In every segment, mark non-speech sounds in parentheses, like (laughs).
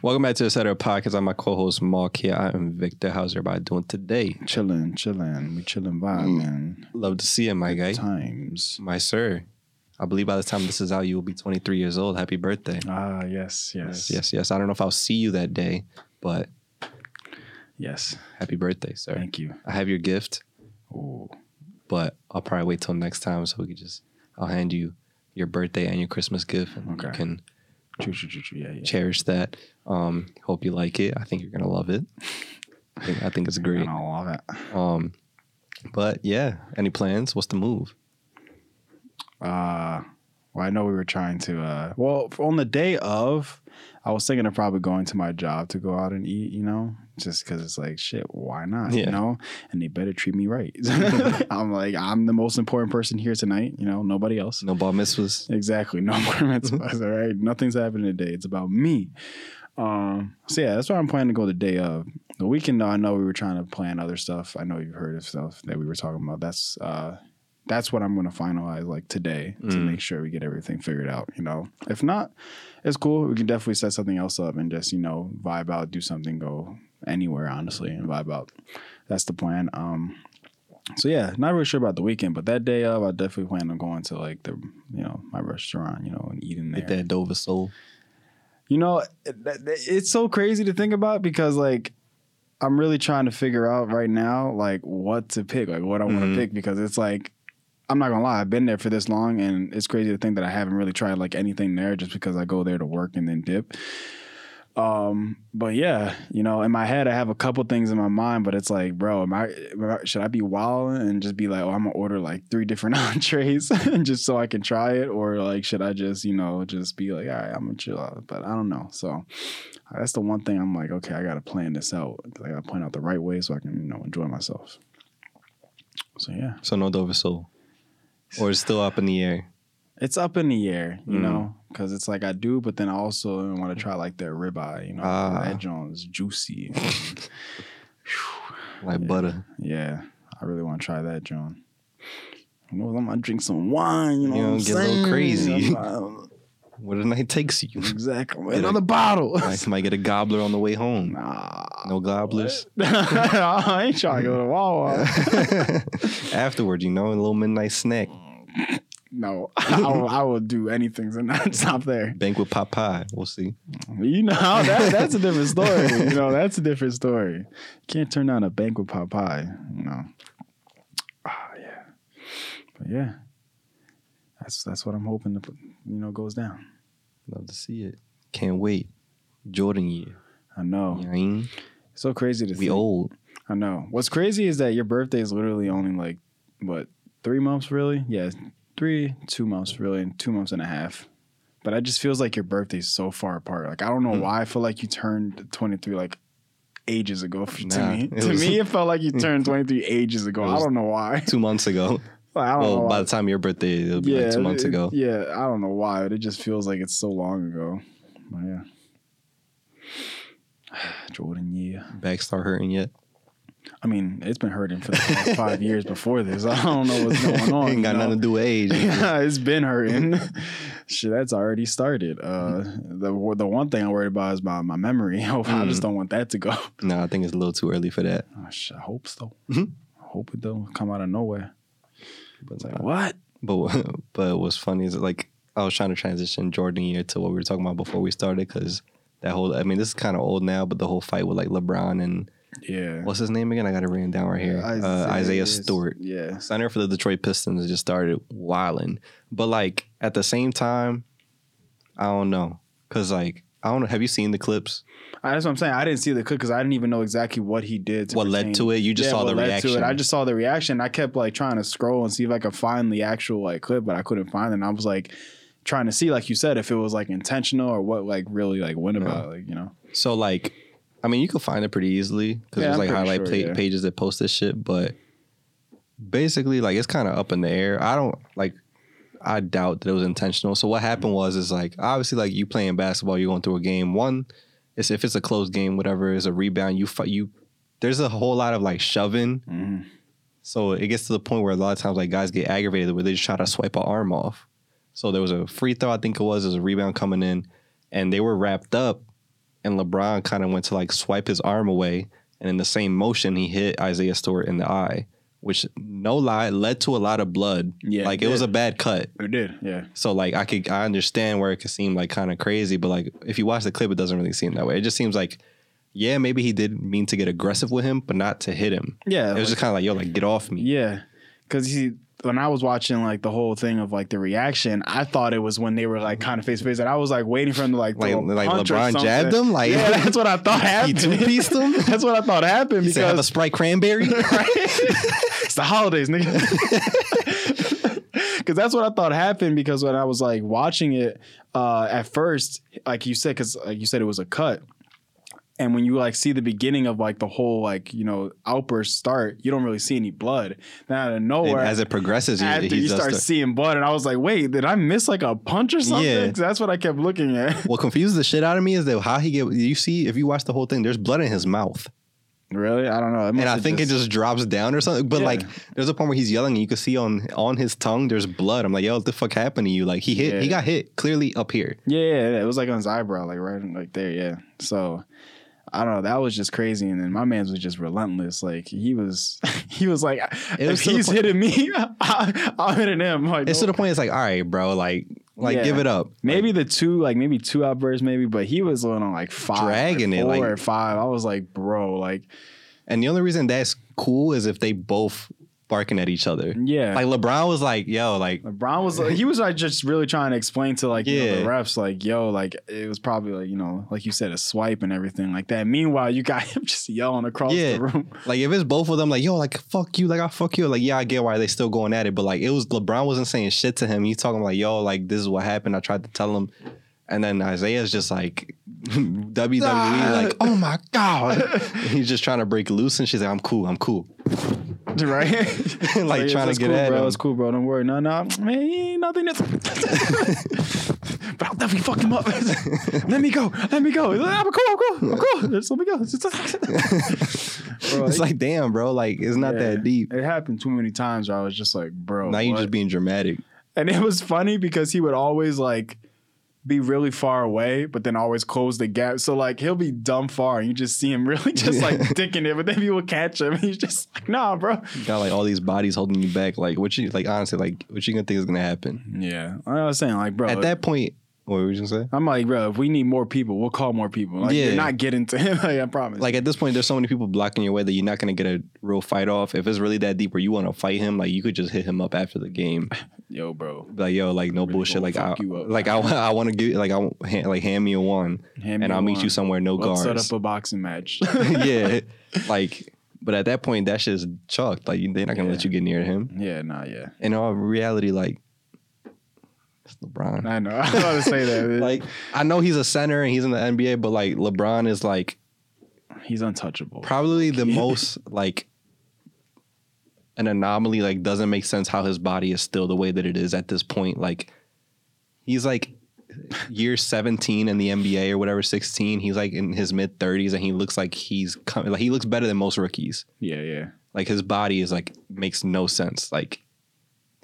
Welcome back to the Center Podcast. I'm my co-host Mark here. I am Victor. How's everybody doing today? Chilling, chilling. We chilling vibe, man. Love to see you, my guy. Times. My sir. I believe by the time this is out, you will be 23 years old. Happy birthday. Ah, yes, yes, Yes, yes. yes. I don't know if I'll see you that day, but yes. happy birthday, sir. Thank you. I have your gift, Ooh, but I'll probably wait till next time so we can just I'll hand you your birthday and your Christmas gift and you can true, true, true, true. Yeah, yeah. cherish that. Um, hope you like it. I think you're gonna love it. I think, I think it's great. I love it. Um, but yeah, any plans? What's the move? Uh, well, I know we were trying to. Uh, well, on the day of, I was thinking of probably going to my job to go out and eat. You know, just because it's like shit. Why not? Yeah. You know, and they better treat me right. (laughs) (laughs) I'm like, I'm the most important person here tonight. You know, nobody else. No bar mitzvahs. Exactly. No (laughs) more mitzvahs. all right. Nothing's happening today. It's about me. Um, so yeah, that's why I'm planning to go the day of. The weekend though, I know we were trying to plan other stuff. I know you've heard of stuff that we were talking about. That's uh that's what I'm gonna finalize like today to Mm. make sure we get everything figured out, you know. If not, it's cool. We can definitely set something else up and just, you know, vibe out, do something, go anywhere, honestly, and vibe out. That's the plan. Um so yeah, not really sure about the weekend, but that day of, I definitely plan on going to like the, you know, my restaurant, you know, and eating there. Get that Dover sole. You know, it- it's so crazy to think about because like I'm really trying to figure out right now like what to pick, like what I want to Mhm. pick because it's like I'm not gonna lie, I've been there for this long and it's crazy to think that I haven't really tried like anything there just because I go there to work and then dip. Um, but yeah, you know, in my head I have a couple things in my mind, but it's like, bro, am I, should I be wild and just be like, oh, I'm gonna order like three different (laughs) entrees (laughs) just so I can try it, or like should I just, you know, just be like, all right, I'm gonna chill out, but I don't know. So that's the one thing I'm like, okay, I gotta plan this out. I gotta plan out the right way so I can, you know, enjoy myself. So yeah, So no Dover sole. Or it's still up in the air. it's up in the air, you Mm. know, because it's like I do, but then I also want to try like their ribeye, you know, Ah. that joint's juicy. (laughs) Like Yeah. butter. yeah, I really want to try that joint. You know, I'm gonna drink some wine. You know, You know, what I'm get a little saying? crazy. (laughs) Where the night takes you. exactly. Another bottle. (laughs) I might get a gobbler on the way home. Nah. No gobblers. (laughs) I ain't trying to go to Wawa. (laughs) Afterwards, you know, a little midnight snack. no, I will, I will do anything to not stop there. Banquet pot pie. We'll see. You know, that, that's a different story. You know, that's a different story. can't turn down a banquet pot pie, you know. Ah, yeah. But yeah. That's that's what I'm hoping to put, you know, goes down. Love to see it. Can't wait. Jordan year. I know. You know what I mean? It's so crazy to see We think. old. I know. What's crazy is that your birthday is literally only like what, three months really? Yeah, three, two months really, and two months and a half. But it just feels like your birthday's so far apart. Like I don't know Hmm. why I feel like you turned 23 like ages ago f- to me. (laughs) To was- me, it felt like you turned 23 ages ago. I (laughs) don't know why. Two months ago. (laughs) I don't know Well, why. by the time your birthday, it'll be yeah, like two months it- ago. Yeah, I don't know why, but it just feels like it's so long ago. But yeah. (sighs) Jordan, yeah. Back start hurting yet? I mean, it's been hurting for the past five years (laughs) before this. I don't know what's going (laughs) on. Ain't got know? nothing to do with age. (laughs) yeah, it's been hurting. Shit, that's already started. Uh, the the one thing I'm worried about is my my memory. I Mm. just don't want that to go. no, I think it's a little too early for that. Oh, I hope so. Mhm. I hope it don't come out of nowhere. But like what? But (laughs) but what's funny is like I was trying to transition Jordan year to what we were talking about before we started because that whole I mean this is kind of old now, but the whole fight with like LeBron and Yeah. what's his name again? I got it written down right here. uh, Isaiah Stewart. Yeah. Center for the Detroit Pistons just started wilding, but like at the same time, I don't know because like I don't know. Have you seen the clips? I, that's what I'm saying. I didn't see the clip because I didn't even know exactly what he did. To What led to it? You just Yeah, saw the reaction. To it. I just saw the reaction. I kept like trying to scroll and see if I could find the actual like clip, but I couldn't find it. And I was like trying to see, like you said, if it was like intentional or what like really like went about, uh-huh. like you know. So like, I mean, you can find it pretty easily because Yeah, there's like highlight sure, yeah. pages that post this shit. But basically, like, it's kind of up in the air. I don't like. I doubt that it was intentional. So what happened was is like obviously like you playing basketball, you're going through a game. One is if it's a close game, whatever is a rebound. You fight you. There's a whole lot of like shoving. Mhm. So it gets to the point where a lot of times like guys get aggravated where they just try to swipe an arm off. So there was a free throw, I think it was, there was a rebound coming in, and they were wrapped up, and LeBron kind of went to like swipe his arm away, and in the same motion he hit Isaiah Stewart in the eye, which no lie led to a lot of blood. Yeah, like it it was a bad cut. It did, yeah. So like I could I understand where it could seem like kind of crazy, but like if you watch the clip, it doesn't really seem that way. It just seems like, yeah, maybe he did mean to get aggressive with him, but not to hit him. Yeah, It was like- just kind of like, yo, like get off me. Yeah, because he when I was watching like the whole thing of like the reaction, I thought it was when they were like kind of face to face, and I was like waiting for him to like Like- like LeBron jabbed him? Like- yeah, that's what I (laughs) thought He happened. two-pieced him? (laughs) that's what I thought happened He said, have a Sprite cranberry. (laughs) it's the holidays, nigga. Because that's what I thought happened. Because when I was like watching it uh, at first, like you said, because like you said, it was a cut. And when you like see the beginning of like the whole like you know outburst start, you don't really see any blood. Then out of And nowhere, as it progresses, after you start the- seeing blood, and I was like, wait, did I miss like a punch or something? Yeah. that's what I kept looking at. (laughs) What confuses the shit out of me is that how he get. You see, if you watch the whole thing, there's blood in his mouth, really? I don't know. And I think it just drops down or something. But Yeah. like, there's a point where he's yelling, and you can see on on his tongue there's blood. I'm like, yo, what the fuck happened to you? Like he hit, he got hit clearly up here. Yeah, yeah, yeah, it was like on his eyebrow, like right like there, yeah. So I don't know, that was just crazy. And then my man's was just relentless. Like he was (laughs) he was like It was if he's hitting me, (laughs) I, I'm hitting him. Like It's to the point. It's like, all right, bro, like, like Yeah. give it up. maybe the two, like maybe two outbursts, maybe, but he was on like five, Dragging it, four like- or five. I was like, bro, like And the only reason that's cool is if they both barking at each other. yeah. Like LeBron was like, yo, like LeBron was like, (laughs) he was like just really trying to explain to like you know, the refs like yo like it was probably like you know like you said a swipe and everything like that. Meanwhile, you got (laughs) him just yelling across Yeah. the room. Like if it's both of them, like yo, like fuck you, like I fuck you, like yeah, I get why they still going at it, but like it was LeBron wasn't saying shit to him. He's talking like yo, like this is what happened. I tried to tell him, and then Isaiah's just like (laughs) WWE, Ah. like oh my god, he's just trying to break loose, and she's like I'm cool, I'm cool, (laughs) right? (laughs) like It's- trying to get cool, at bro. him. It's cool, bro. Don't worry. No, no, man, he ain't nothing. That's... (laughs) but I'll definitely fuck him up. let me go. Let me go. I'm cool. I'm cool. I'm cool. Just let me go. bro, It's like damn, bro, like it's not yeah. that deep. It happened too many times. Where I was just like, bro. Now you what? just being dramatic. And it was funny because he would always like be really far away, but then always close the gap. So like he'll be dumb far, and you just see him (laughs) really just like dicking it, but then people catch him. He's just like, nah, bro. Got like all these bodies holding you back. Like what you like honestly, like what you gonna think is gonna happen? Yeah, I was saying like, bro. At that point, what were you gonna say? I'm like, bro, if we need more people, we'll call more people. Like, Yeah. you're not getting to him. (laughs) like, I promise. Like at this point, there's so many people blocking your way that you're not gonna get a real fight off. If it's really that deep where you want to fight him, like you could just hit him up after the game. (laughs) yo, bro, like yo, like no Really bullshit. Like I, fuck you up. like I, (laughs) I want to give, like I like hand me a one, Hand me and I'll meet one. you somewhere no let's set up a boxing match. yeah, like. But at that point, that shit's chalked. Like they're not gonna let you get near him. yeah, nah, yeah. In all reality, like LeBron. I know. (laughs) I was about to say that. (laughs) like I know he's a center and he's in the NBA, but like LeBron is like he's untouchable. probably the (laughs) most like an anomaly like doesn't make sense how his body is still the way that it is at this point like he's like year 17 in the NBA or whatever 16 he's like in his mid 30s and he looks like he's coming like he looks better than most rookies Yeah, yeah. like his body is like makes no sense like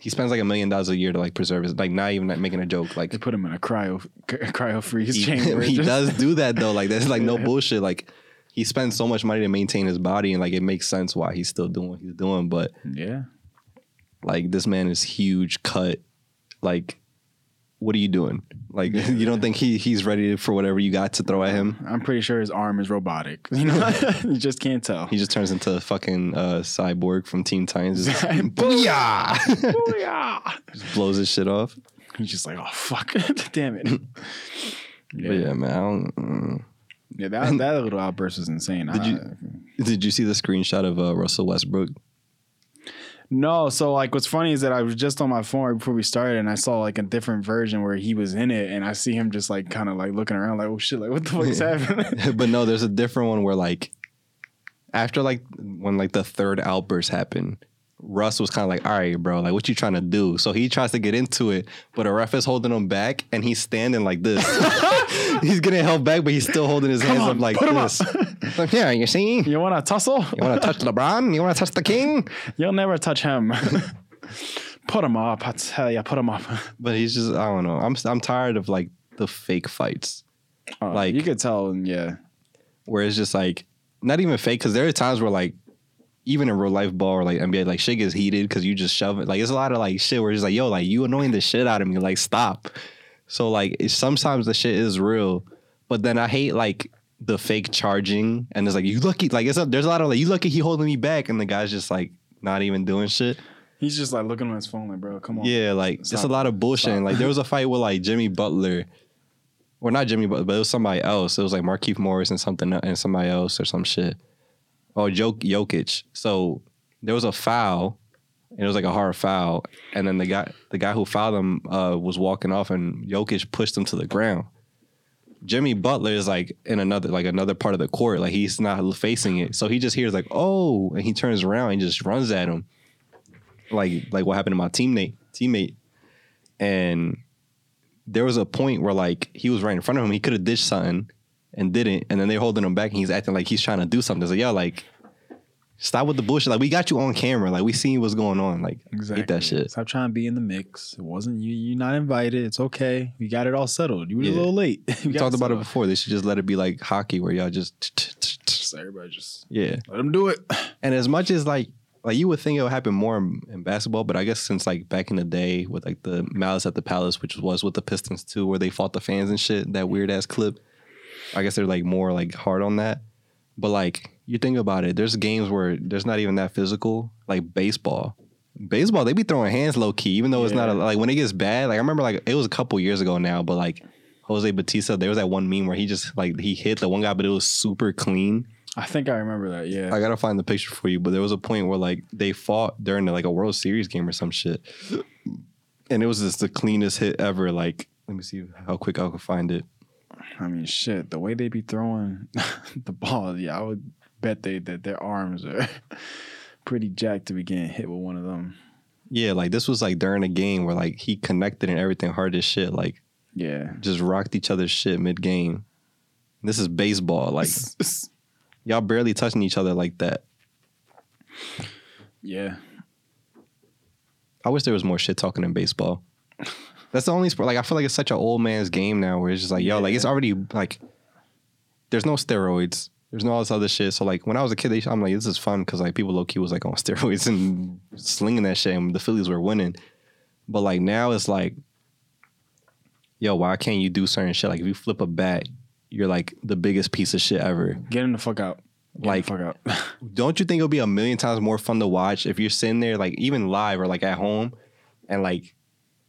he spends like a million dollars a year to like preserve his like not even like, making a joke like They put him in a cryo cryo freeze he, (laughs) chamber. he Just- does do that though. Like that's like no (laughs) bullshit. Like he spends so much money to maintain his body, and like it makes sense why he's still doing what he's doing. But Yeah. like this man is huge, cut. Like, what are you doing? Like (laughs) you don't think he he's ready for whatever you got to throw at him? I'm pretty sure his arm is robotic. (laughs) You know, (laughs) you just can't tell. He just turns into a fucking uh, cyborg from Teen Titans. Just, Booyah! Booyah! Just blows his shit off. He's just like, oh fuck, damn it. But yeah, man. I don't, mm. Yeah, that that little outburst was insane. Did you- Did you see the screenshot of uh, Russell Westbrook? No, so like what's funny is that I was just on my phone right before we started and I saw like a different version where he was in it and I see him just like kind of like looking around like, oh shit, like what the fuck is (laughs) happening? (laughs) but no, there's a different one where like after like when like the third outburst happened, Russ was kind of like, "All right, bro, like what you trying to do?" So he tries to get into it, but a ref is holding him back, and he's standing like this. (laughs) he's getting held back, but he's still holding his hands on, up like this. him (laughs) yeah, you see, you you wanna tussle? You want to touch LeBron? You want to touch the king? (laughs) You'll never touch him. (laughs) put him up. I tell ya, put him up. But he's just, I don't know. I'm I'm tired of like the fake fights. Oh, Like- you could tell, yeah. where it's just like not even fake because there are times where like even in real life ball or like NBA like shit gets heated because you just shove it like it's a lot of like shit where it's just like yo like you annoying the shit out of me like stop so like sometimes the shit is real but then I hate like the fake charging and it's like you lucky like it's a, there's a lot of like you lucky he holding me back and the guy's just like not even doing shit He's just like looking on his phone, like, bro, come on. yeah, like it's a lot of bullshit. Stop. Like there was a (laughs) fight with like Jimmy Butler, or not Jimmy Butler, but it was somebody else. It was like Markieff Morris and something and somebody else or some shit. Oh, Jok Jokic. So there was a foul, and it was like a hard foul, and then the guy the guy who fouled him uh, was walking off, and Jokic pushed him to the ground. Jimmy Butler is like in another like another part of the court, like he's not facing it, so he just hears like oh, and he turns around and just runs at him. Like like what happened to my teammate teammate. And there was a point where like he was right in front of him. He could have dished something and didn't. And then they're holding him back and he's acting like he's trying to do something. So yo like stop with the bullshit like we got you on camera like we seen what's going on like Exactly. hate that shit Stop trying to be in the mix. It wasn't you. You're not invited. It's okay. We got it all settled. You were Yeah. a little late. (laughs) we talked about it before they should just let it be like hockey where y'all just Just everybody just yeah let them do it. (sighs) And as much as like like you would think it would happen more in, in basketball, but I guess since like back in the day with like the Malice at the Palace, which was with the Pistons too, where they fought the fans and shit, that weird ass clip. I guess they're like more like hard on that. But like you think about it, there's games where there's not even that physical, like baseball. Baseball, they be throwing hands low key, even though it's not a, like when it gets bad. Like I remember, like it was a couple years ago now, but like Jose Bautista, there was that one meme where he just like he hit the one guy, but it was super clean. I think I remember that. Yeah. I gotta find the picture for you, but there was a point where like they fought during like a World Series game or some shit, and it was just the cleanest hit ever. Like, let me see how quick I can find it. I mean, shit. The way they be throwing (laughs) the ball, yeah, I would bet they that their arms are (laughs) pretty jacked to be getting hit with one of them. Yeah, like this was like during a game where like he connected and everything hard as shit. Like Yeah. just rocked each other's shit mid game. This is baseball. Like (laughs) y'all barely touching each other like that. yeah. I wish there was more shit talking in baseball. That's the only sport. Like I feel like it's such an old man's game now, where it's just like, yo, like it's already like, there's no steroids, there's no all this other shit. So like when I was a kid, they, I'm like, this is fun because like people low key was like on (laughs) steroids and slinging that shit, and the Phillies were winning. But like now it's like, yo, why can't you do certain shit? Like if you flip a bat, you're like the biggest piece of shit ever. Get him the fuck out. Get Like- fuck out. (laughs) don't you think it'll be a million times more fun to watch if you're sitting there like even live or like at home and like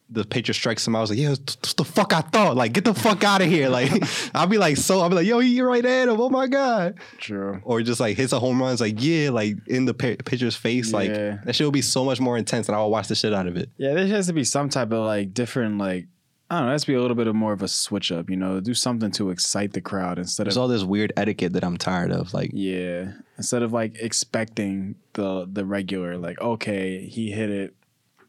the pitcher strikes him out. I was like, yeah, that's the fuck I thought. Like, get the fuck out of here. Like, (laughs) I'll be like, so I'll be like, yo, he right at him. Oh my god. True. Or just like hits a home run. It's like, yeah, like in the pi- pitcher's face. Like Yeah. that shit will be so much more intense, and I will watch the shit out of it. Yeah, there has to be some type of like different like I don't know. It has to be a little bit of more of a switch up. You know, do something to excite the crowd instead There's of all this weird etiquette that I'm tired of. Like, yeah, instead of like expecting the the regular like okay he hit it.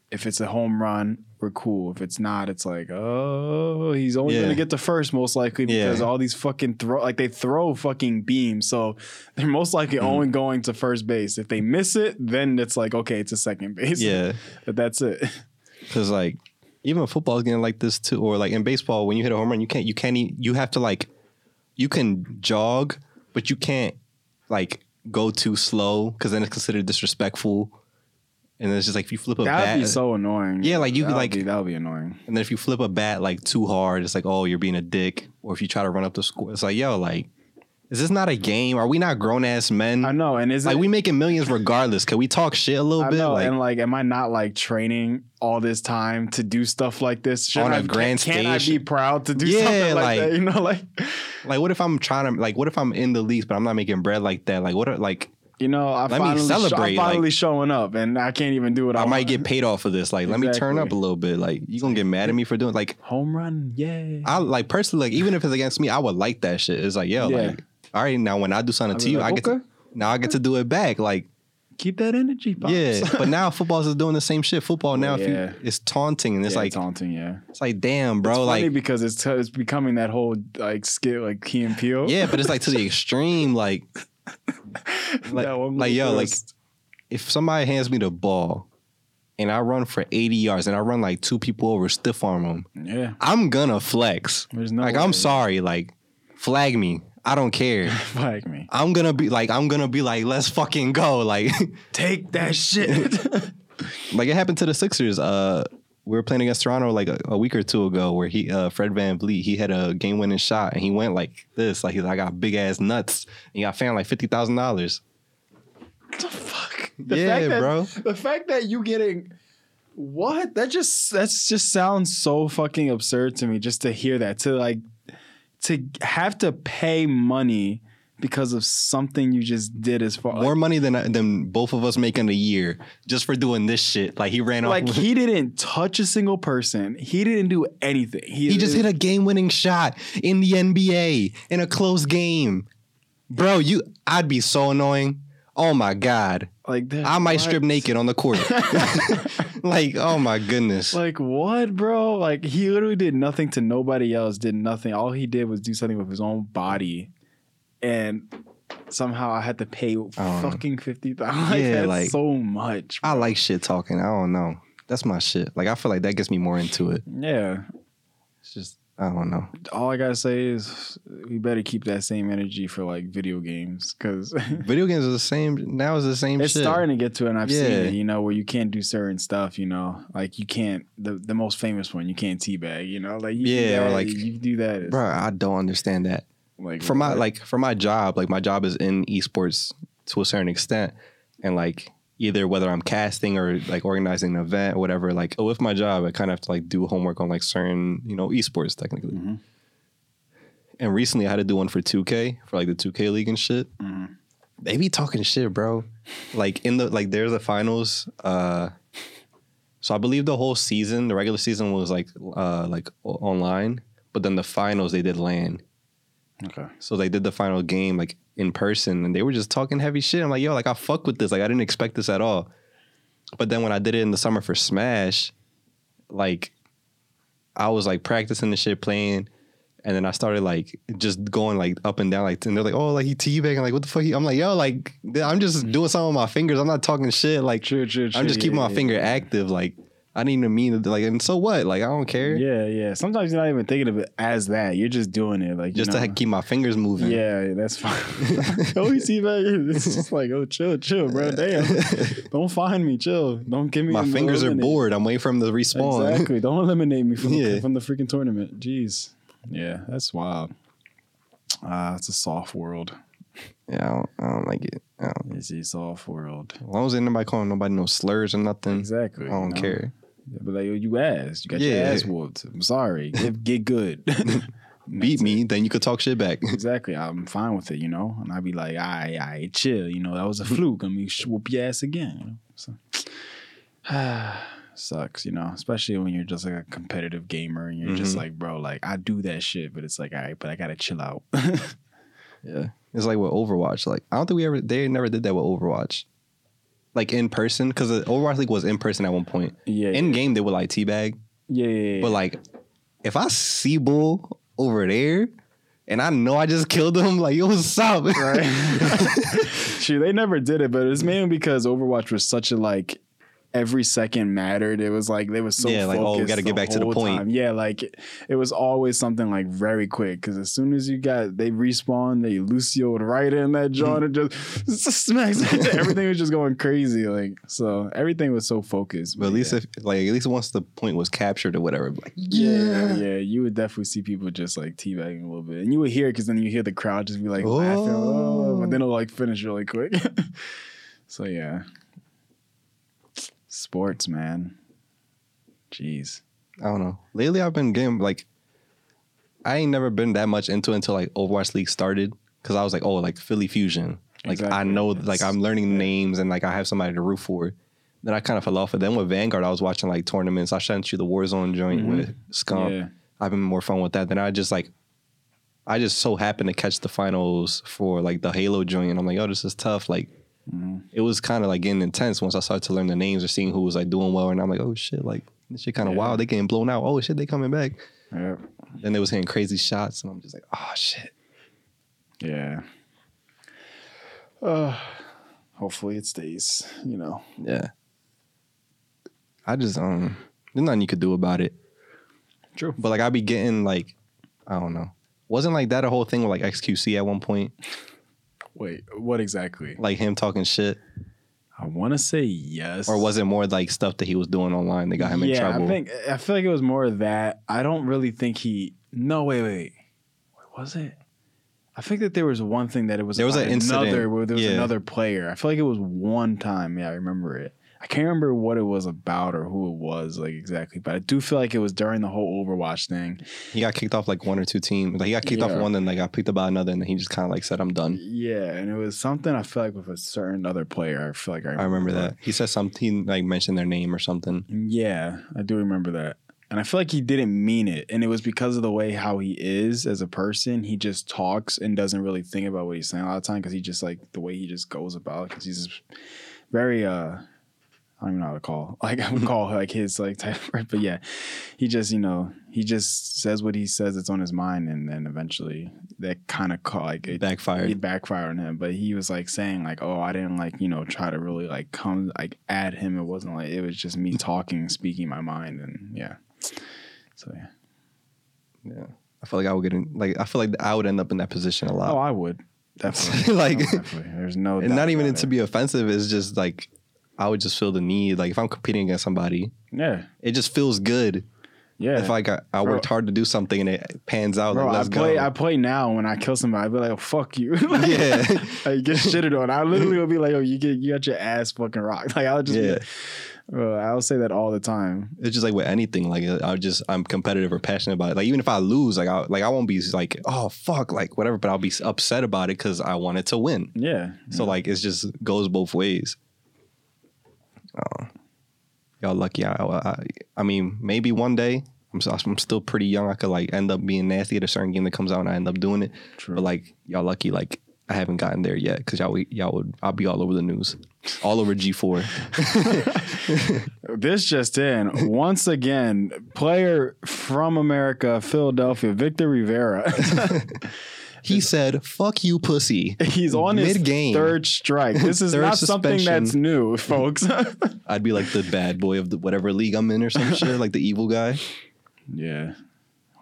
If it's a home run, we're cool. If it's not, it's like oh he's only Yeah. gonna get the first most likely because Yeah. all these fucking throw like they throw fucking beams, so (laughs) they're most likely Mm-hmm. only going to first base. If they miss it, then it's like okay, it's a second base. yeah. (laughs) but that's it. (laughs) Cause like even football is getting like this too, or like in baseball, when you hit a home run, you can't you can't you have to like you can jog, but you can't like go too slow because then it's considered disrespectful. And then it's just like if you flip a bat. That bat, would be so annoying. Yeah, like, you could, That would like- be- that would be annoying. and then if you flip a bat like too hard, it's like oh you're being a dick. Or if you try to run up the score, it's like yo like is this not a game? Are we not grown ass men? I know, and is like we making millions regardless. Can we talk shit a little I bit? know, like and like, am I not like training all this time to do stuff like this? Should On I, a grand can, Can I stage? be proud to do Yeah, something like, like- that? (laughs) You know, like like what if I'm trying to like what if I'm in the least but I'm not making bread like that? Like what are, like you know, I Let finally, celebrate, I'm like- finally showing up, and I can't even do it. I all. might get paid off of this. Like, let me turn up a little bit. Like, you gonna get mad at me for doing like home run, yay! I like personally like even if it's against me, I would like that shit. It's like, yo, Yeah. like, all right, now when I do something to you, like, I get okay. to now I get to do it back. Like, Keep that energy, pops. yeah. (laughs) but now football is doing the same shit. Football now, if Yeah. you it's taunting and it's Yeah, like taunting, yeah. it's like damn, bro. It's like because it's it's becoming that whole like skit, like Key and Peele. yeah, but it's like to the (laughs) extreme. Like, (laughs) like, one like yo, like if somebody hands me the ball and I run for 80 yards and I run like two people over, stiff arm them, yeah. I'm gonna flex. There's no like I'm sorry, like flag me. I don't care. (laughs) flag me. I'm gonna be like, I'm gonna be like, let's fucking go. Like, (laughs) Take that shit. like it happened to the Sixers. Uh, we were playing against Toronto like a, a week or two ago, where he, uh, Fred VanVleet, he had a game winning shot and he went like this, like he's like, I got big ass nuts. And he got found like fifty thousand dollars. the fuck? Yeah, that, bro. The fact that you getting what? That just that's just sounds so fucking absurd to me just to hear that. To like to have to pay money because of something you just did as far More money than than both of us make in a year just for doing this shit. Like he ran off. like he didn't touch a single person. He didn't do anything. He, He just hit a game winning shot in the NBA in a close game. Bro, you I'd be so annoying. Oh my god. like that. I might what? strip naked on the court. (laughs) like, oh my goodness. Like what, bro? Like he literally did nothing to nobody else. Did nothing. All he did was do something with his own body, and somehow I had to pay fucking fifty thousand. (laughs) Yeah, like- so much. I like shit talking. I don't know. That's my shit. Like I feel like that gets me more into it. Yeah. It's just I don't know. All I gotta say is we better keep that same energy for like video games because (laughs) Video games are the same now is the same it's shit. starting to get to it. And I've seen it, you know, where you can't do certain stuff. You know, like you can't the the most famous one. You can't teabag. You know, like you Yeah, or like- you do that. Bro, I don't understand that. Like for my like for my job, like my job is in esports to a certain extent, and like either whether I'm casting or like organizing an event or whatever, like with my job, I kind of have to like do homework on like certain you know esports technically. Mhm. And recently, I had to do one for 2K for like the 2K league and shit. Mhm. They be talking shit, bro. Like in the like there's the finals. Uh, so I believe the whole season, the regular season was like uh like online, but then the finals they did LAN. Okay. So they did the final game like in person and they were just talking heavy shit. I'm like, yo, like I fuck with this. Like I didn't expect this at all. But then when I did it in the summer for Smash, like I was like practicing the shit playing. And then I started like just going like up and down, like and they're like, oh, like he teabagging, like what the fuck? He? I'm like, yo, like I'm just doing something with my fingers. I'm not talking shit. Like True, true, true. I'm just keeping yeah, my yeah, finger active. Like I didn't even mean to, like, and so what? Like I don't care. Yeah, yeah. Sometimes you're not even thinking of it as that. You're just doing it, like you Just know. to keep my fingers moving. Yeah, that's fine. (laughs) oh, you see that? (laughs) It's just like, oh, chill, chill, bro. (laughs) Damn, don't find me. Chill. Don't give me. my fingers are bored. I'm waiting for them to respawn. Exactly. Don't eliminate me from Yeah. from the freaking tournament. Jeez. Yeah, that's wild. Ah, it's a soft world. Yeah, I don't, I don't like it. I don't- It's a soft world. as long as ain't nobody calling nobody no slurs or nothing, Exactly. I don't you know? care. Yeah, but like, yo, you ass. You got your ass whooped. I'm sorry. Get, (laughs) get good. Beat me, (laughs) then you could talk shit back. (laughs) Exactly. I'm fine with it, you know? And I'd be like, all right, all right, chill. You know, that was a fluke. I mean, whoop your ass again. You know? So, (sighs) sucks, you know, especially when you're just like a competitive gamer and you're just Mhm. like, bro, like, I do that shit, but it's like, all right, but I got to chill out. yeah, it's like with Overwatch. Like I don't think we ever they never did that with Overwatch, like in person, because the Overwatch League was in person at one point. yeah. In game they would like teabag, yeah, yeah, yeah. but like if I see Bull over there. And I know I just (laughs) killed him. Like, yo, what's up? right? (laughs) (laughs) True, they never did it, but it's mainly because Overwatch was such a like every second mattered. It was like they was so Yeah, like, oh, we focused gotta get back to the point. time. Yeah, like it, it was always something like very quick because as soon as you got they respawn, they Lucio would right in that joint mm-hmm. and just, (laughs) just smacks (laughs) everything was just going crazy. Like so, everything was so focused. But at least yeah. if like at least once the point was captured or whatever, like Yeah, yeah, you would definitely see people just like teabagging a little bit, and you would hear because then you hear the crowd just be like laughing, oh, oh but then it'll like finish really quick. (laughs) so yeah, sports, man. Jeez. I don't know. Lately, I've been getting like, I ain't never been that much into it until like Overwatch League started because I was like, oh, like Philly Fusion. Like I Exactly. know, like I'm learning names and like I have somebody to root for. Then I kind of fell off of. Then with Vanguard, I was watching like tournaments. I sent you the Warzone joint Mhm. with Scump. Yeah. I've been more fun with that. Then I just like, I just so happened to catch the finals for like the Halo joint, and I'm like, oh, this is tough. Like, Mhm. it was kind of like getting intense once I started to learn the names or seeing who was like doing well, and I'm like, oh shit, like this shit kind of Yeah. wild. They getting blown out. Oh shit, they coming back. Yeah. Then they was hitting crazy shots, and I'm just like, oh shit. Yeah. Uh, hopefully it stays. You know. Yeah. I just um, there's nothing you could do about it. True. But like I'd be getting like, I don't know. Wasn't like that a whole thing with like XQC at one point? Wait, what exactly? Like him talking shit? I want to say yes. Or was it more like stuff that he was doing online that got him in yeah, trouble? I think I feel like it was more of that. I don't really think he. No, wait, wait. What was it? I think that there was one thing that it was. There was an incident. Another, where there was Yeah. another player. I feel like it was one time. Yeah, I remember it. I can't remember what it was about or who it was like exactly, but I do feel like it was during the whole Overwatch thing. he got kicked off like one or two teams. Like he got kicked off one, then like got picked up by another, and then he just kind of like said, "I'm done." Yeah, and it was something I feel like with a certain other player. I feel like I I remember that he said something like mentioned their name or something. Yeah, I do remember that. And I feel like he didn't mean it. And it was because of the way how he is as a person. He just talks and doesn't really think about what he's saying a lot of time because he just like the way he just goes about because he's very uh I don't even know how to call (laughs) like I would call like his like type but yeah he just you know he just says what he says it's on his mind and then eventually that kind of call like it, Backfired. it backfired on him. But he was like saying like, "Oh, I didn't like you know try to really like come like add him. It wasn't like it was just me (laughs) talking, speaking my mind, and yeah." So yeah. Yeah, I feel like I would get in. Like I feel like I would end up in that position a lot. Oh, I would definitely. (laughs) Like- Oh, definitely. there's no. and not even about to be offensive. It's just like I would just feel the need. Like if I'm competing against somebody, Yeah, it just feels good. yeah. If like I, I Bro. worked hard to do something and it pans out, Bro, like I let's play. go. I play now. When I kill somebody, I be like, oh, "Fuck you!" (laughs) like, Yeah. like get shitted on. I literally will be like, "Oh, you get you got your ass fucking rocked." (laughs) Like I'll just, Yeah. yeah. Bro, I'll say that all the time. it's just like with anything. Like uh, I just I'm competitive or passionate about it. Like even if I lose, like I like I won't be like oh fuck like whatever, but I'll be upset about it because I wanted to win. Yeah. So like it just goes both ways. Oh, y'all lucky. I, I I mean maybe one day. I'm I'm still pretty young. I could like end up being nasty at a certain game that comes out and I end up doing it. True. But like y'all lucky. Like I haven't gotten there yet because y'all y'all would I'll be all over the news, all over G4. (laughs) This just in. Once again, player from America, Philadelphia, Victor Rivera. (laughs) He said, "Fuck you, pussy." He's on his Mid-game. third strike. This is Third not something suspension. that's new, folks. (laughs) I'd be like the bad boy of the whatever league I'm in or some (laughs) shit, like the evil guy. yeah.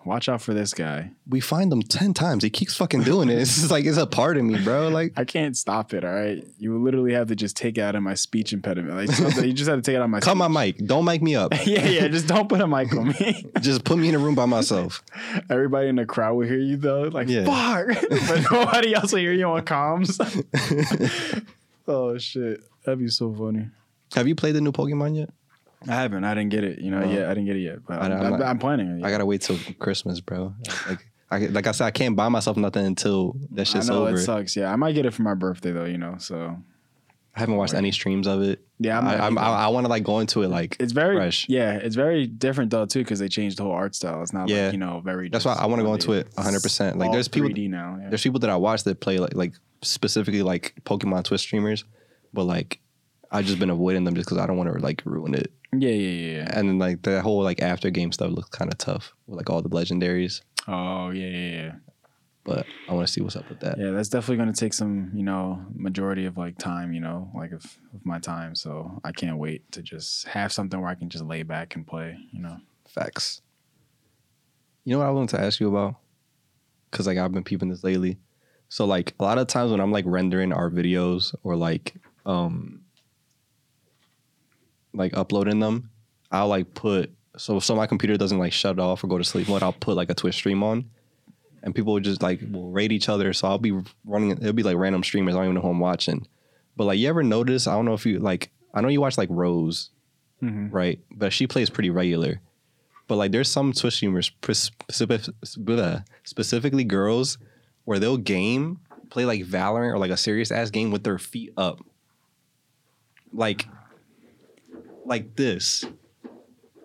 Watch out for this guy. We find him ten times. He keeps fucking doing it. It's like it's a part of me, bro. Like I can't stop it, all right? You literally have to just take out of my speech impediment. Like you just have to take it out of my cut my mic. Don't mic me up. (laughs) Yeah, yeah, just don't put a mic on me. (laughs) Just put me in a room by myself. (laughs) Everybody in the crowd will hear you though. Like Yeah. fuck. but nobody else will hear you on comms. oh shit. That'd be so funny. Have you played the new Pokemon yet? I haven't. I didn't get it. You know, Oh. yeah, I didn't get it yet. But I- I'm, I'm I'm, I'm planning. I gotta wait till Christmas, bro. Like I like I said, I can't buy myself nothing until that I shit's know over. it sucks. Yeah, I might get it for my birthday though. You know, so I haven't watched any streams of it. yeah, I'm I, I'm, I. I want to like go into it like it's very fresh. Yeah, it's very different though too because they changed the whole art style. It's not Yeah. like you know very. That's why I wanna go into it 100%. Like, there's people- now. Yeah. There's people that I watch that play like like specifically like Pokemon Twitch streamers, but like I've just been avoiding them just because I don't want to like ruin it. Yeah, yeah, yeah. And then like the whole like after game stuff looks kind of tough with like all the legendaries. Oh yeah, yeah, yeah. But I want to see what's up with that. Yeah, that's definitely going to take some, you know, majority of like time, you know, like of, of my time. So I can't wait to just have something where I can just lay back and play, you know. Facts. You know what I wanted to ask you about? Because like I've been peeping this lately. So like a lot of times when I'm like rendering our videos or like um like uploading them, I'll like put so so my computer doesn't like shut off or go to sleep mode. I'll put like a Twitch stream on, and people would just like will rate each other. So I'll be running. It'll be like random streamers. I don't even know who I'm watching. But like you ever notice? I don't know if you like. I know you watch like Rose, Mhm. right? But she plays pretty regular. But like, there's some Twitch streamers, specifically girls, where they'll game, play like Valorant or like a serious ass game with their feet up, like, like this,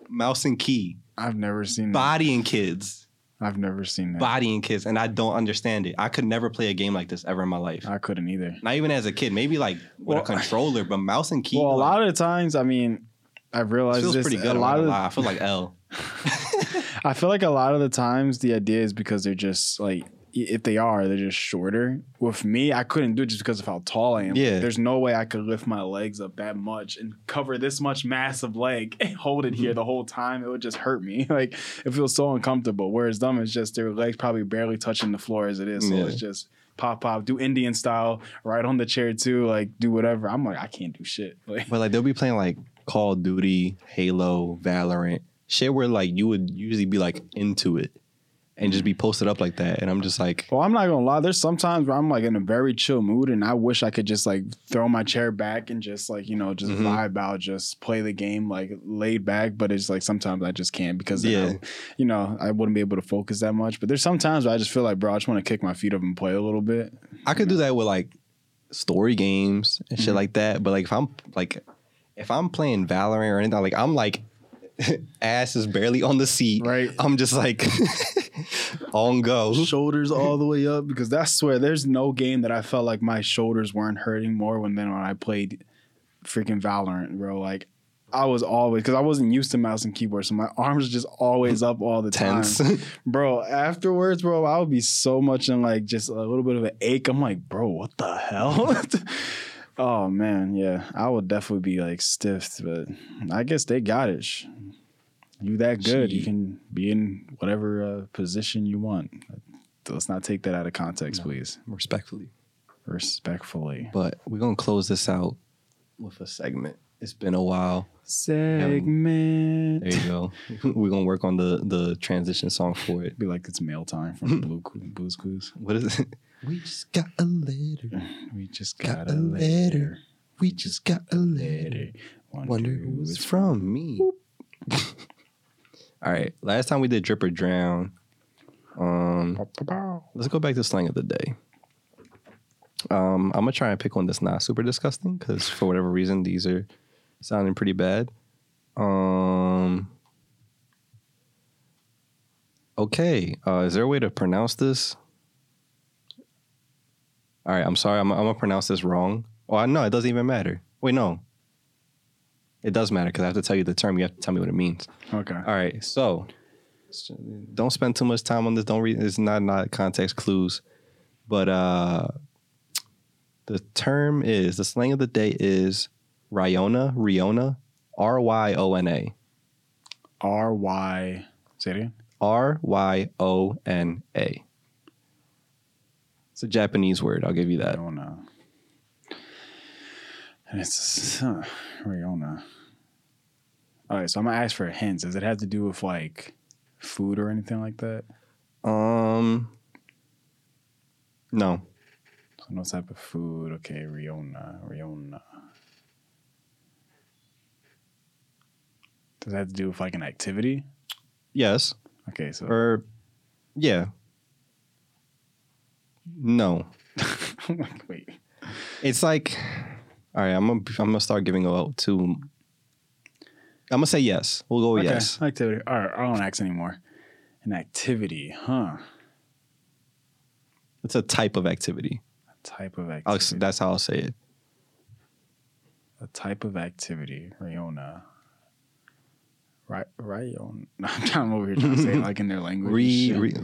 mouse and key, I've never seen Body and kids, I've never seen that. Body and kids, and I don't understand it. I could never play a game like this ever in my life. I couldn't either. Not even as a kid. Maybe like with Well- a (laughs) controller, but mouse and key. Well, a like, lot of the times, I mean, I've realized feels this. pretty good. A lot of, I feel like L. (laughs) I feel like a lot of the times the idea is because they're just like if they are, they're just shorter. With me, I couldn't do it just because of how tall I am. Yeah. There's no way I could lift my legs up that much and cover this much massive leg (laughs) and hold it here mm-hmm. the whole time. It would just hurt me. (laughs) Like it feels so uncomfortable. Whereas them, it's just their legs probably barely touching the floor as it is. So Yeah. it's just pop pop, do Indian style, right on the chair too, like do whatever. I'm like, I can't do shit. (laughs) Like But like they'll be playing like Call of Duty, Halo, Valorant, shit where like you would usually be like into it and just be posted up like that. And I'm just like, Well, I'm not gonna lie. There's sometimes where I'm like in a very chill mood, and I wish I could just like throw my chair back and just like you know just Mhm. vibe out, just play the game like laid back. But it's like sometimes I just can't because Yeah. I- you know I wouldn't be able to focus that much. But there's sometimes where I just feel like, bro, I just want to kick my feet up and play a little bit. I could do that with like story games and shit Mhm. like that. But like if I'm like if I'm playing Valorant or anything, like I'm like (laughs) ass is barely on the seat. Right. I'm just like (laughs) on go. Shoulders all the way up because that's where there's no game that I felt like my shoulders weren't hurting more when than when I played freaking Valorant, bro. Like I was always because I wasn't used to mouse and keyboard, so my arms just always up all the time. Tense. (laughs) bro afterwards bro i would be so much in like just a little bit of an ache i'm like bro what the hell oh man yeah i would definitely be like stiff but i guess they got it you that good you can be in whatever uh, position you want let's not take that out of context No. please Respectfully. respectfully But we're gonna close this out with a segment. It's been a while. segment There you go. (laughs) we're gonna work on the the transition song for it. be like it's mail time from (laughs) Blue Coo- Blue's Clues. What is it? (laughs) We just got a letter. We just Got got, a letter. letter. We just got a letter. letter. Wonder who it's from. Me. All right. Last time we did drip or drown. Um, let's go back to slang of the day. Um, I'm gonna try and pick one that's not super disgusting because for whatever reason these are sounding pretty bad. Um. Okay. Uh, is there a way to pronounce this? All right. I'm sorry. I'm, I'm gonna pronounce this wrong. Oh, no, it doesn't even matter. Wait, no. It does matter because I have to tell you the term. You have to tell me what it means. Okay. All right, so don't spend too much time on this. Don't read. It's not not context clues, but uh, the term is the slang of the day is Ryona, Riona, R Y O N A, R Y. Say it again. R Y O N A. It's a Japanese word. I'll give you that. Ryona. And it's huh, Ryona. All right, so I'm gonna ask for hints. Does it have to do with like food or anything like that? Um, no, So no type of food. Okay, Ryona, Ryona. Does that have to do with like an activity? yes, Okay, so or yeah, no. (laughs) wait. It's like, all right, I'm gonna I'm gonna start giving out to. I'm gonna say yes. We'll go with Okay, yes. activity. All right, I don't ask anymore. An activity, huh? It's a type of activity. A type of I'll, activity. that's how I'll say it. A type of activity, Ryona. Right, Ryona. I'm over here trying to say it like in their language. Re, re, shit.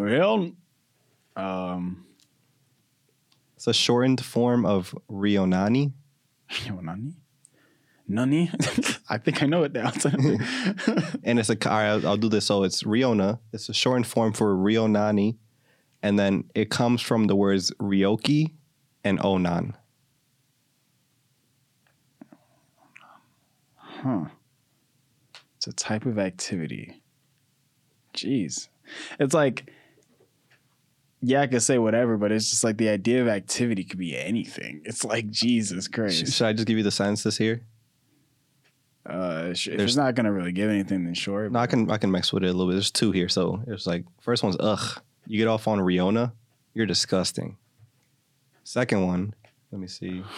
real. Um, It's a shortened form of Ryonani. (laughs) yo, nani? Nani? (laughs) I think I know it now. (laughs) and it's a all right, I'll, I'll do this. So it's Ryona. It's a shortened form for Ryonani, and then it comes from the words Ryoki and Onan. huh. It's a type of activity. Jeez. It's like, yeah, I could say whatever, but it's just like the idea of activity could be anything. It's like Jesus Sh- Christ. Should I just give you the sentences here? Uh, sh- if There's- it's not gonna really give anything, then sure. No, I can I can mix with it a little bit. There's two here. So it's like first one's ugh. You get off on Ryona, you're disgusting. Second one, let me see. (sighs)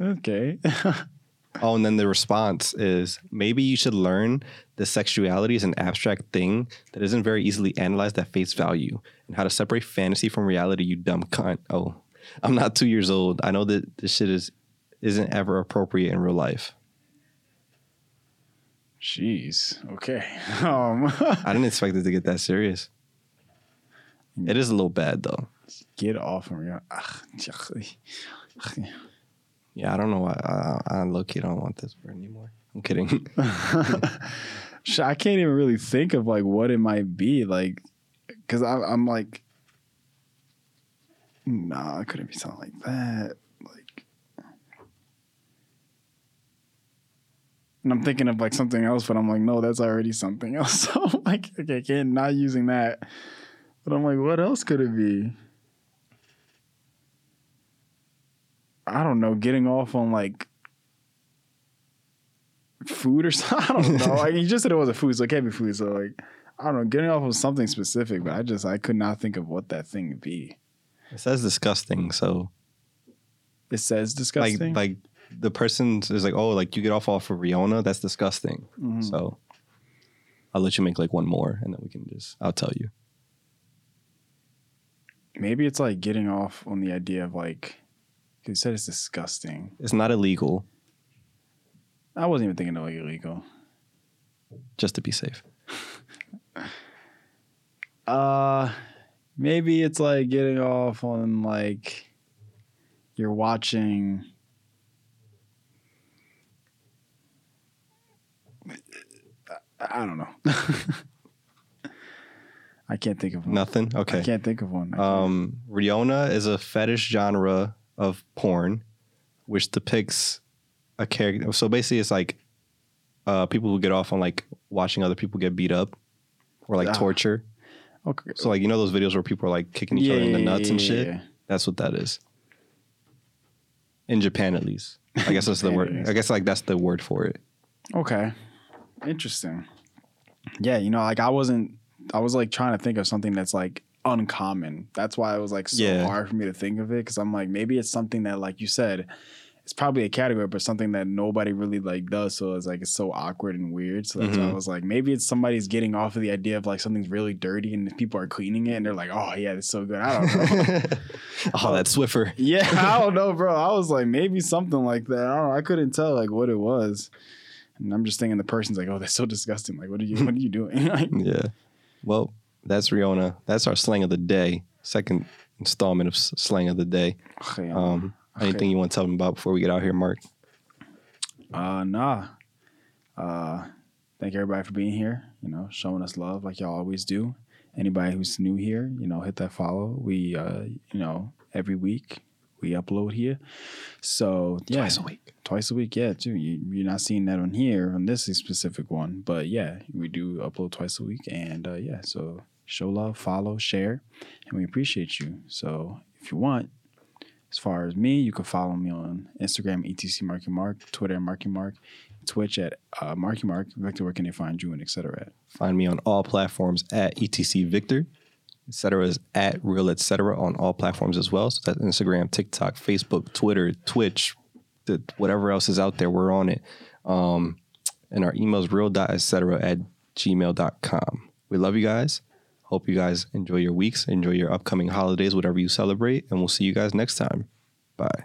Okay. (laughs) (laughs) Oh, and then the response is maybe you should learn that sexuality is an abstract thing that isn't very easily analyzed at face value, and how to separate fantasy from reality. You dumb cunt. Oh, I'm not two years old. I know that this shit is isn't ever appropriate in real life. Jeez. Okay. (laughs) Um. I didn't expect it to get that serious. It is a little bad though. Get off of me. (laughs) Yeah, I don't know why. I, I low key don't want this word anymore. I'm kidding. (laughs) (laughs) I can't even really think of like what it might be like, because I'm like, nah, it couldn't be something like that. Like, and I'm thinking of like something else, but I'm like, no, that's already something else. (laughs) So I'm like, okay, I can't not using that. But I'm like, what else could it be? I don't know, getting off on like food or (laughs) something. I don't know. (laughs) like you just said it was a food, so it can't be food. So like I don't know, getting off of something specific, but I just I could not think of what that thing would be. it says disgusting, so It says disgusting. like like the person is like, oh, like you get off off of Ryona, that's disgusting. Mhm. So I'll let you make like one more, and then we can just I'll tell you. Maybe it's like getting off on the idea of like you said it's disgusting. It's not illegal, I wasn't even thinking of like illegal. just to be safe. (sighs) Uh maybe it's like getting off on like you're watching I I don't know. (laughs) I can't think of one. Nothing. Okay. I Okay. can't think of one. I can't. Um, Ryona is a fetish genre of porn, which depicts a character. So basically, it's like uh, people who get off on like watching other people get beat up or like Ah. torture. okay. So like you know those videos where people are like kicking each other in the nuts and shit. yeah. That's what that is. In Japan, at least. I guess that's the word. I guess like that's the word for it. Okay. Interesting. Yeah, you know, like I wasn't I was like trying to think of something that's like uncommon. That's why it was like so Yeah. hard for me to think of it cuz I'm like maybe it's something that like you said it's probably a category but something that nobody really like does so it's like it's so awkward and weird. So that's why I Mhm. was like maybe it's somebody's getting off of the idea of like something's really dirty and people are cleaning it and they're like, "Oh, yeah, it's so good." I don't know. (laughs) oh, that (laughs) Swiffer. Yeah, (laughs) I don't know, bro. I was like, maybe something like that. I don't know. I couldn't tell like what it was. And I'm just thinking the person's like, oh, that's so disgusting. Like, what are you what are you doing? like, Yeah. Well, that's Ryona. That's our slang of the day. Second installment of slang of the day. okay, Um, anything you want to tell them about before we get out here, Mark? uh nah. Uh thank everybody for being here, you know, showing us love like y'all always do. Anybody who's new here, you know, hit that follow. We uh, you know, every week we upload here. So yeah. Twice a week. twice a week. Yeah, too. You, you're not seeing that on here on this specific one, but yeah, we do upload twice a week, and uh, yeah, so show love, follow, share, and we appreciate you. So if you want, as far as me, you can follow me on Instagram, etc Marky Mark, Twitter, Marky Mark, Twitch at uh, Marky Mark. Victor, where can they find you and etc. Find me on all platforms at etc Victor. Etc. is at real etc. on all platforms as well. So that's Instagram, TikTok, Facebook, Twitter, Twitch, the, whatever else is out there, we're on it. Um, and our email is real.etc. at gmail.com. We love you guys. Hope you guys enjoy your weeks, enjoy your upcoming holidays, whatever you celebrate, and we'll see you guys next time. Bye.